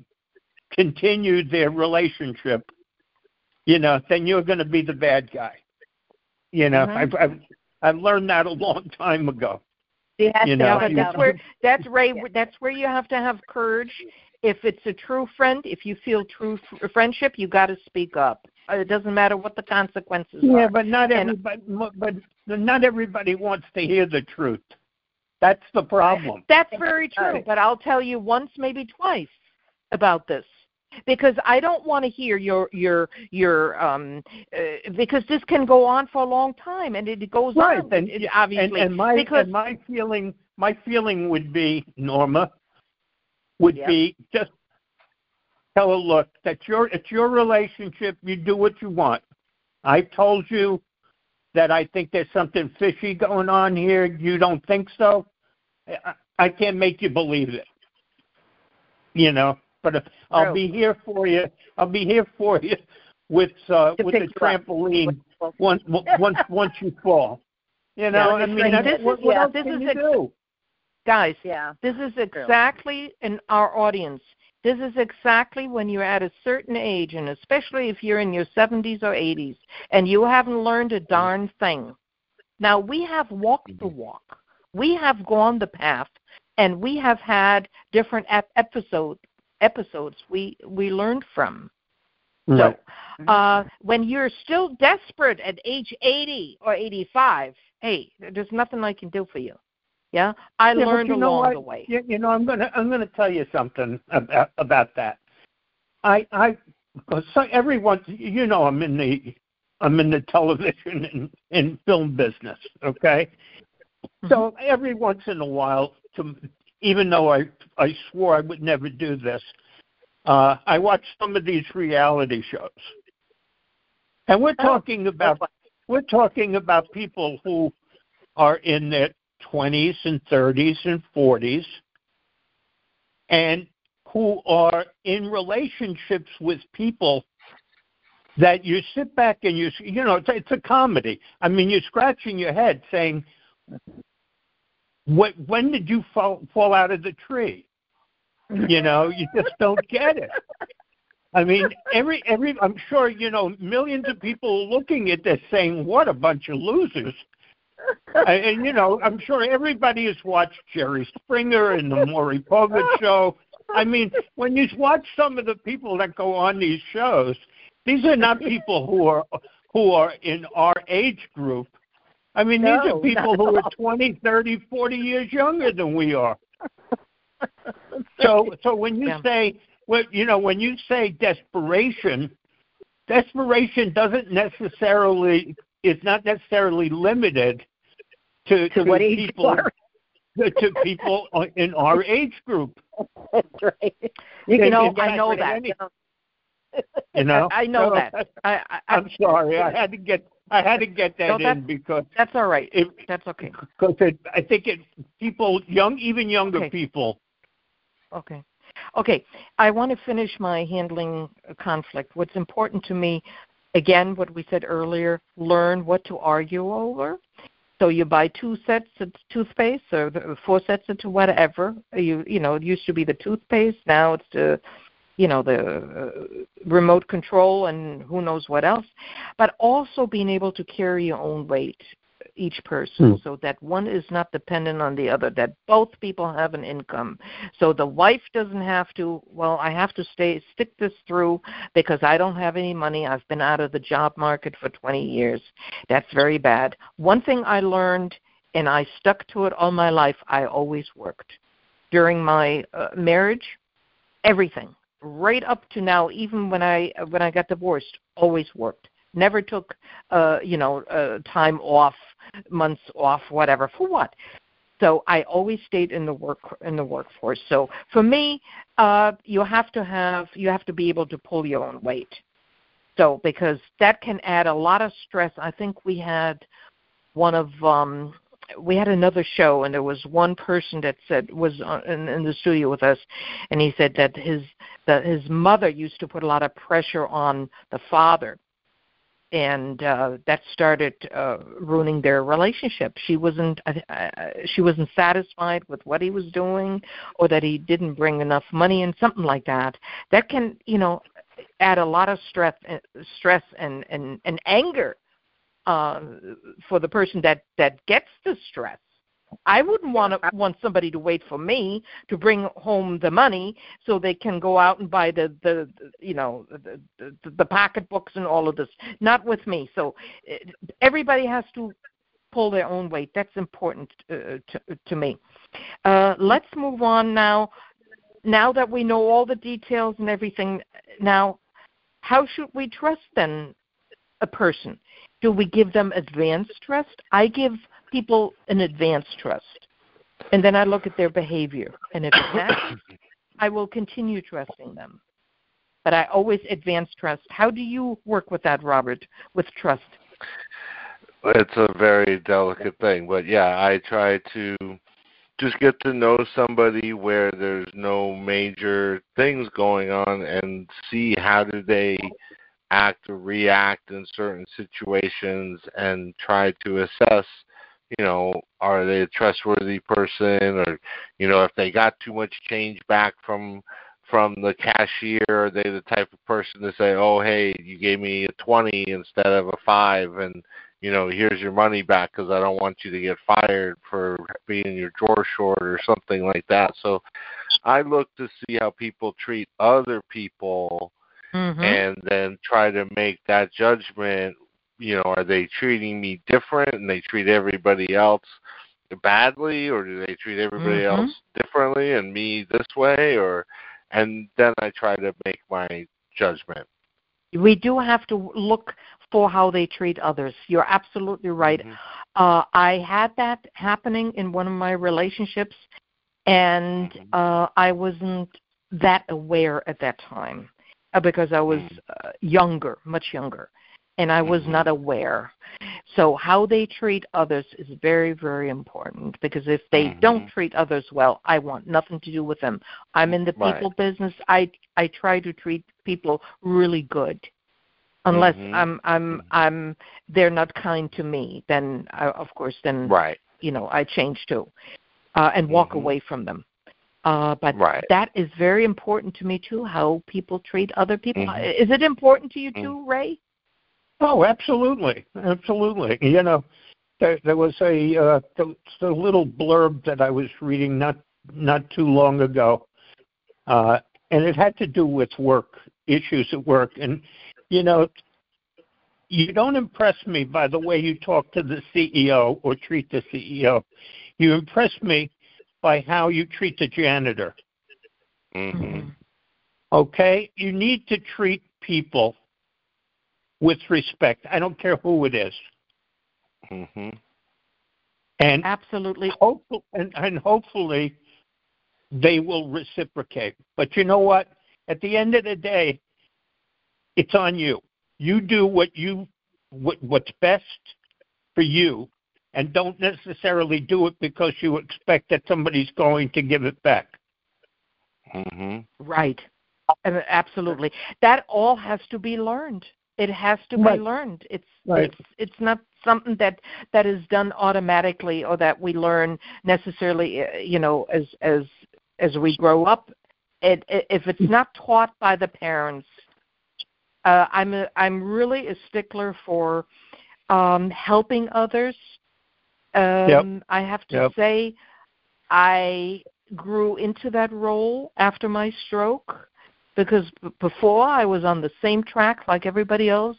continue their relationship, you know, then you're going to be the bad guy. You know, Mhm. I've, I've I've learned that a long time ago. she you know, find that's where that's Ray. Yeah. That's where you have to have courage. If it's a true friend, if you feel true f- friendship, you got to speak up. Uh, It doesn't matter what the consequences Yeah, are. but not And- everybody. But not everybody wants to hear the truth. That's the problem. That's very true. But I'll tell you once, maybe twice, about this because I don't want to hear your your your um uh, because this can go on for a long time and it goes Right, on. and- it, And, obviously, and my because and my feeling my feeling would be Norma would Yep. be just tell her look that your it's your relationship. You do what you want. I've told you that I think there's something fishy going on here. You don't think so? I, I can't make you believe it. You know, but if, I'll True. be here for you. I'll be here for you with uh, To with pick the trampoline once once once you fall. You know, Yeah, I mean, this that's, is- what, what yeah, else this can is you ex- do? guys, Yeah. This is exactly in our audience. This is exactly when you're at a certain age, and especially if you're in your 70s or 80s, and you haven't learned a mm-hmm. darn thing. Now, we have walked the mm-hmm. walk, we have gone the path, and we have had different ep- episode, episodes we, we learned from. So, uh, when you're still desperate at age 80 or 85, hey, there's nothing I can do for you. Yeah, I Yeah, learned you know along what? the way. You, you know, I'm gonna I'm gonna tell you something about about that. I I because so everyone you know I'm in the I'm in the television and, and film business. Okay, so every once in a while, to even though I I swore I would never do this, uh, I watch some of these reality shows, and we're Oh, talking about we're talking about people who are in their 20s and 30s and 40s and who are in relationships with people that you sit back and you you know it's, it's a comedy. I mean you're scratching your head saying what when did you fall fall out of the tree you know you just don't get it i mean every every i'm sure you know millions of people looking at this saying what a bunch of losers and, you know, I'm sure everybody has watched Jerry Springer and the Maury Povich show. I mean, when you watch some of the people that go on these shows, these are not people who are who are in our age group. I mean, these are people who are 20, 30, 40 years younger than we are. So, so when you Yeah. say, well, you know, when you say desperation, desperation doesn't necessarily is not necessarily limited to, To what people are. to people in our age group. That's right. You, you know, I know that. You know, I know that. I, I, am sorry. I had to get I had to get that no, in because that's all right. It, that's okay. Because it, I think it people young even younger okay. people. Okay. Okay. I want to finish my handling conflict. What's important to me, again, what we said earlier, learn what to argue over. So you buy two sets of toothpaste or four sets of whatever. You you know it used to be the toothpaste. Now it's the you know the uh, remote control and who knows what else. But also being able to carry your own weight each person. Mm. so that one is not dependent on the other that both people have an income. So the wife doesn't have to well i have to stay stick this through because i don't have any money. I've been out of the job market for 20 years. That's very bad. One thing i learned and i stuck to it all my life i always worked. During my uh, marriage everything right up to now even when i when i got divorced always worked never took uh you know uh, time off months off, whatever. For what? So I always stayed in the work in the workforce. So for me, uh, you have to have you have to be able to pull your own weight. So because that can add a lot of stress. I think we had one of um, we had another show and there was one person that said was in, in the studio with us and he said that his that his mother used to put a lot of pressure on the father and uh, that started uh, ruining their relationship. She wasn't uh, uh, she wasn't satisfied with what he was doing, or that he didn't bring enough money and something like that. That can you know add a lot of stress uh, stress and and, and anger uh, for the person that that gets the stress. I wouldn't want to, want somebody to wait for me to bring home the money so they can go out and buy the the, you know the, the the pocketbooks and all of this. Not with me. So eh, everybody has to pull their own weight. That's important uh, to to me. Uh, let's move on now. Now that we know all the details and everything, now how should we trust then a person? Do we give them advanced trust? I give people an advanced trust. And then I look at their behavior. And if that, I will continue trusting them. But I always advance trust. How do you work with that, Robert, with trust? It's a very delicate thing. But yeah, I try to just get to know somebody where there's no major things going on and see how do they act or react in certain situations and try to assess you know, are they a trustworthy person or you know, if they got too much change back from from the cashier, are they the type of person to say, "Oh, hey, you gave me a 20 instead of a 5 and you know, here's your money back because I don't want you to get fired for being your drawer short or something like that." So I look to see how people treat other people mm-hmm. and then try to make that judgment you know, are they treating me different and they treat everybody else badly or do they treat everybody mm-hmm. else differently and me this way or and then I try to make my judgment. We do have to look for how they treat others. You're absolutely right. Mm-hmm. Uh, I had that happening in one of my relationships, and mm-hmm. uh, I wasn't that aware at that time because I was mm. uh, younger, much younger and I was mm-hmm. not aware. So how they treat others is very, very important because if they mm-hmm. don't treat others well, I want nothing to do with them. I'm in the people right. business. I I try to treat people really good. Unless mm-hmm. I'm I'm mm-hmm. I'm they're not kind to me, then I, of course then right. you know I change too, uh, and walk mm-hmm. away from them. Uh, but right. that is very important to me too. How people treat other people. Mm-hmm. Is it important to you too, Ray? Oh, absolutely, absolutely. You know, there, there was a uh, a little blurb that I was reading not not too long ago, uh, and it had to do with work issues at work. And you know, you don't impress me by the way you talk to the CEO or treat the CEO. You impress me by how you treat the janitor. Mm-hmm. Okay, you need to treat people with respect. I don't care who it is. Mm-hmm. And absolutely, hopefully, and, and hopefully, they will reciprocate. But you know what? At the end of the day, it's on you. You do what you what, what's best for you, and don't necessarily do it because you expect that somebody's going to give it back. Mm-hmm. Right. Absolutely. That all has to be learned. It has to right. be learned. It's right. it's it's not something that that is done automatically or that we learn necessarily. Uh, you know, as as as we grow up. It, it if it's not taught by the parents, uh, I'm a, I'm really a stickler for um, helping others. Um, yep. I have to yep. say, I grew into that role after my stroke because b- before I was on the same track like everybody else,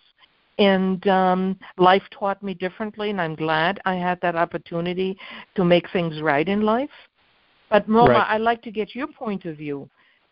and um, life taught me differently, and I'm glad I had that opportunity to make things right in life. But Norma, right. I'd like to get your point of view.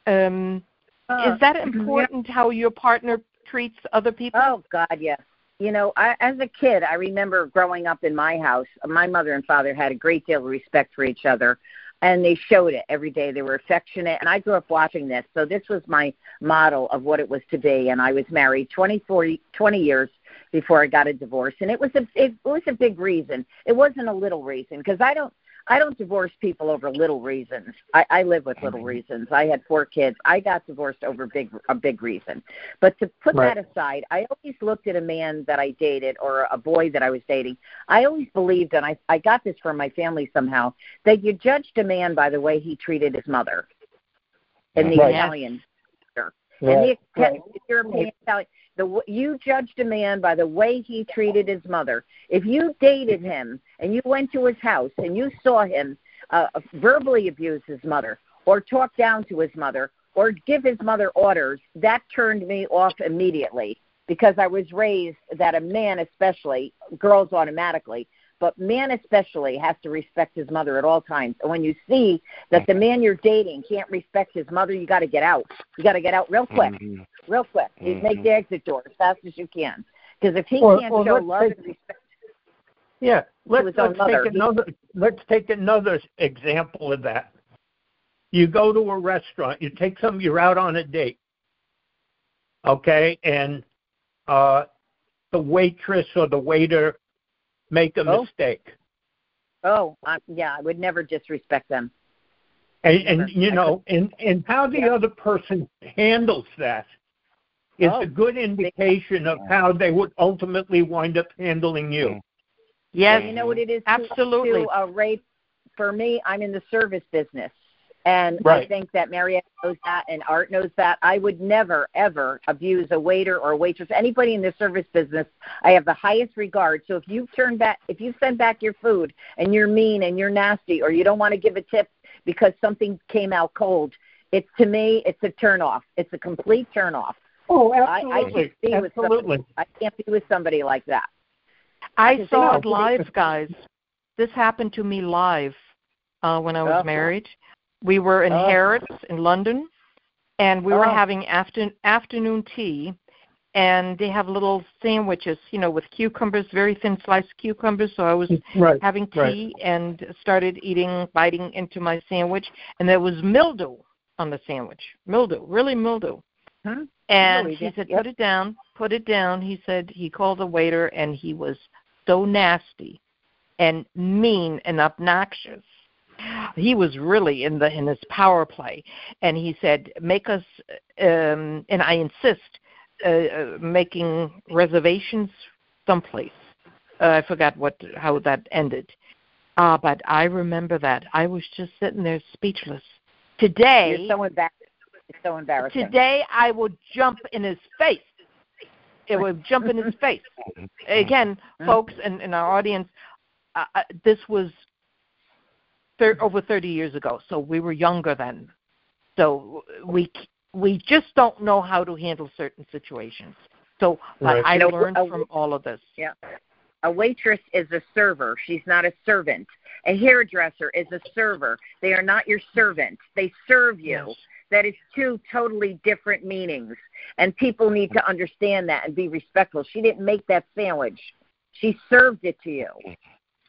Um, Uh, is that important? How your partner treats other people? Oh God, yes. You know, I, as a kid, I remember growing up in my house. My mother and father had a great deal of respect for each other, and they showed it every day. They were affectionate, and I grew up watching this. So this was my model of what it was to be. And I was married 24, 20 years before I got a divorce, and it was a it was a big reason. It wasn't a little reason because I don't I don't divorce people over little reasons. I, I live with little mm-hmm. reasons. I had four kids. I got divorced over big a big reason. But to put Right. that aside, I always looked at a man that I dated or a boy that I was dating. I always believed, and I I got this from my family somehow, that you judged a man by the way he treated his mother. In the Right. Italian Right, the right. European Italian, the you judged a man by the way he treated his mother. If you dated him and you went to his house and you saw him uh, verbally abuse his mother or talk down to his mother or give his mother orders, that turned me off immediately because I was raised that a man, especially girls automatically, but man especially has to respect his mother at all times. And when you see that the man you're dating can't respect his mother, you got to get out. You got to get out real quick Mhm. real quick. You make Mhm. the exit door as fast as you can. Because if he Or- can't or show love take- and respect, Yeah, let's, let's mother. take another. Let's take another example of that. You go to a restaurant. You take some. You're out on a date. Okay, and uh, the waitress or the waiter make a Oh. mistake, oh, I, yeah, I would never disrespect them. and, and you I know, and and how the Yeah. other person handles that is Oh. a good indication of how they would ultimately wind up handling you. yes, And you know what it is? Absolutely. To, uh, rape. For me, I'm in the service business. And I think that Mariette knows that and Art knows that. I would never, ever abuse a waiter or a waitress. Anybody in the service business, I have the highest regard. So if you turn back, if you send back your food and you're mean and you're nasty or you don't want to give a tip because something came out cold, it's to me, it's a turn off. It's a complete turn off. Oh, I, I absolutely, can't be with absolutely. somebody. I can't be with somebody like that. I Because saw it live, guys. This happened to me live uh, when I was Oh. married. We were in Oh. Harrods in London, and we were Oh. having after, afternoon tea. And they have little sandwiches, you know, with cucumbers, very thin sliced cucumbers. So I was Right. having right. tea and started eating, biting into my sandwich, and there was mildew on the sandwich. Mildew, really mildew. Hmm? And Really, he said. "Put it down, put it down." He said he called the waiter, and he was so nasty and mean and obnoxious. He was really in the in his power play, and he said, "Make us," um, and I insist, uh, uh, making reservations someplace. Uh, I forgot what how that ended. Uh, but I remember that. I was just sitting there speechless. Today, You're so embarrassed. It's so embarrassing. Today I would jump in his face. It would jump in his face. Again, folks and, and our audience, uh, uh, this was thir- over 30 years ago, so we were younger then. So we we just don't know how to handle certain situations. So but Right. I You know, learned uh, from all of this. Yeah. A waitress is a server. She's not a servant. A hairdresser is a server. They are not your servant. They serve you. Yes. That is two totally different meanings. And people need to understand that and be respectful. She didn't make that sandwich. She served it to you.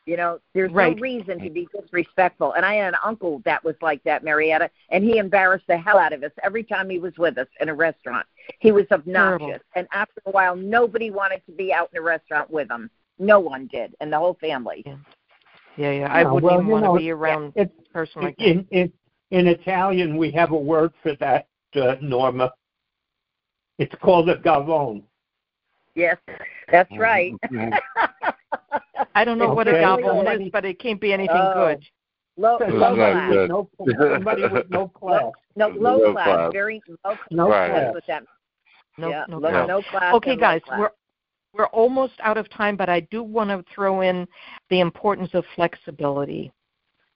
You know, there's Right. no reason to be disrespectful. And I had an uncle that was like that, Mariette, and he embarrassed the hell out of us every time he was with us in a restaurant. He was obnoxious. Terrible. And after a while, nobody wanted to be out in a restaurant with him. No one did, and the whole family. Yeah. Yeah, yeah. I Yeah, wouldn't well, even you want to be around It's a person like that. in in in Italian we have a word for that, uh, Norma. It's called a gavone. Yes, that's right. I don't know what a Okay. gavone is, but it can't be anything Oh. good. low, low class. good. No, somebody with no class. No, low, Low class. class. Very low No Right. class. class. With that. No, yeah, no low, class. no class. Okay, guys, class. we're we're almost out of time, but I do want to throw in the importance of flexibility.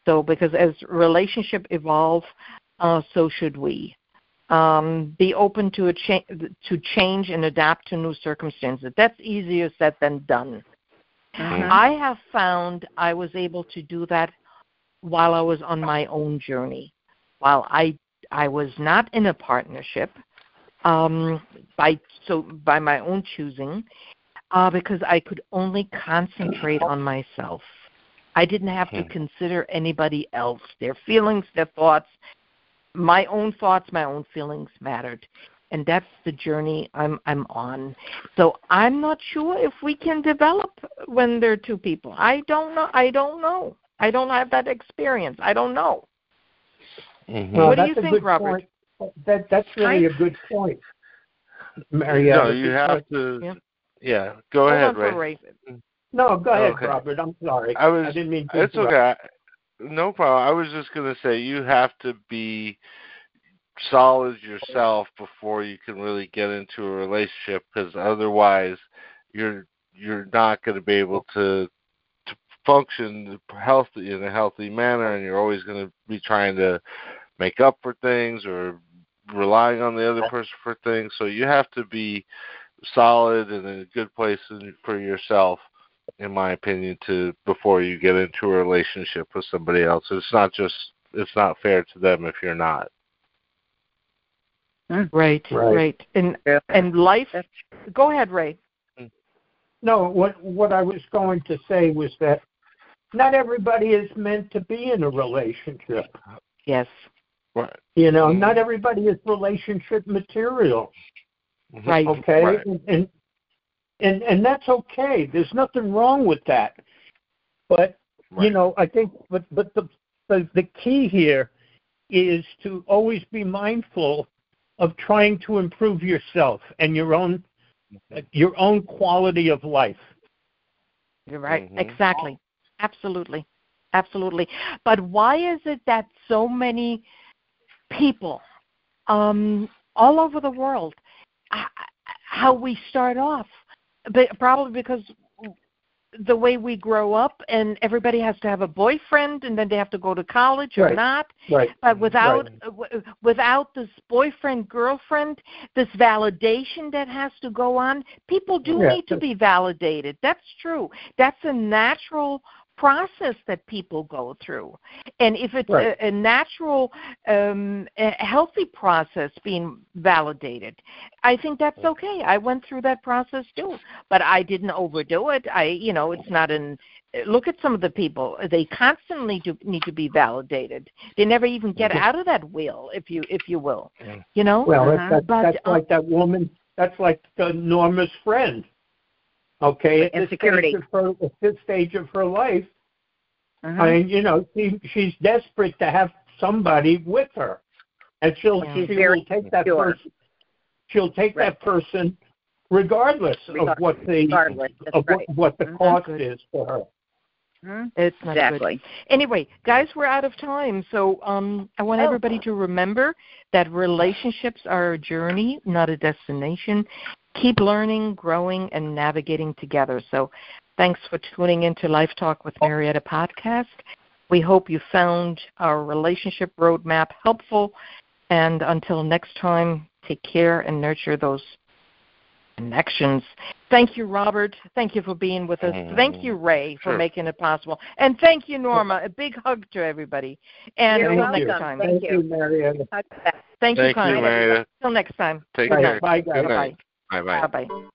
So, because as relationship evolve, uh, so should we. Um, be open to a cha- to change and adapt to new circumstances. That's easier said than done. Mhm. I have found I was able to do that while I was on my own journey. While I I was not in a partnership, um, by so by my own choosing, uh, because I could only concentrate on myself. I didn't have to Hmm. consider anybody else, their feelings, their thoughts. My own thoughts, my own feelings mattered, and that's the journey I'm I'm on. So I'm not sure if we can develop when there are two people. I don't know. I don't know. I don't have that experience. I don't know. Mhm. Well, What do that's you think, Robert? Point. That that's really a good point, Mariette. no, you have to. Yeah. Yeah, go Hold ahead, on Ray. Ray. No, go ahead, Okay. Robert. I'm sorry. I was- didn't mean to. It's interrupt. okay. No problem. I was just gonna say you have to be solid yourself before you can really get into a relationship, because otherwise, you're you're not going to be able to to function healthy in a healthy manner, and you're always going to be trying to make up for things or relying on the other person for things. So you have to be solid and in a good place for yourself in my opinion, to before you get into a relationship with somebody else. It's not just it's not fair to them if you're not. Right, Right. right. And Yeah. and life. Go ahead, Ray. No, what what I was going to say was that not everybody is meant to be in a relationship. Yes. Right. You know, Mhm. not everybody is relationship material. Right. Okay, Right. and, and and and that's okay. There's nothing wrong with that. But you know, I think but but the, the the key here is to always be mindful of trying to improve yourself and your own your own quality of life. You're right. Mhm. Exactly. Absolutely. Absolutely. But why is it that so many people um, all over the world, how we start off, but probably because the way we grow up and everybody has to have a boyfriend and then they have to go to college or Right. not Right. but without Right. w- without this boyfriend girlfriend this validation that has to go on people do Yeah. need to be validated that's true that's a natural process that people go through and if it's Right. a, a natural um a healthy process being validated i think that's okay i went through that process too but i didn't overdo it i you know it's not an look at some of the people they constantly do, need to be validated they never even get out of that wheel if you if you will you know Well, Uh-huh. that's, that's, But, that's uh, like that woman. That's like uh, Norma's friend. Okay, at this Insecurity. stage of her, at this stage of her life, Mhm. I mean, you know, she she's desperate to have somebody with her, and she'll Yeah. she will take that person. She'll take Right. that person, regardless of what the Regardless, of what, right. what the Mhm. cost is for her. Mhm. it's not good Exactly. Anyway, guys, we're out of time. So um, I want Oh. everybody to remember that relationships are a journey, not a destination. Keep learning, growing, and navigating together. So thanks for tuning into Life Talk with Mariette podcast. We hope you found our relationship roadmap helpful. And until next time, take care and nurture those connections. Thank you, Robert. Thank you for being with us. Mm-hmm. Thank you, Ray, for Sure. making it possible. And thank you, Norma. A big hug to everybody. And You're until welcome. next time. Thank Thank you. you, Mariette. Thank you, Thank you, kindly. Until next time. Take Bye, care. bye, guys. Good night. Bye bye. Bye bye.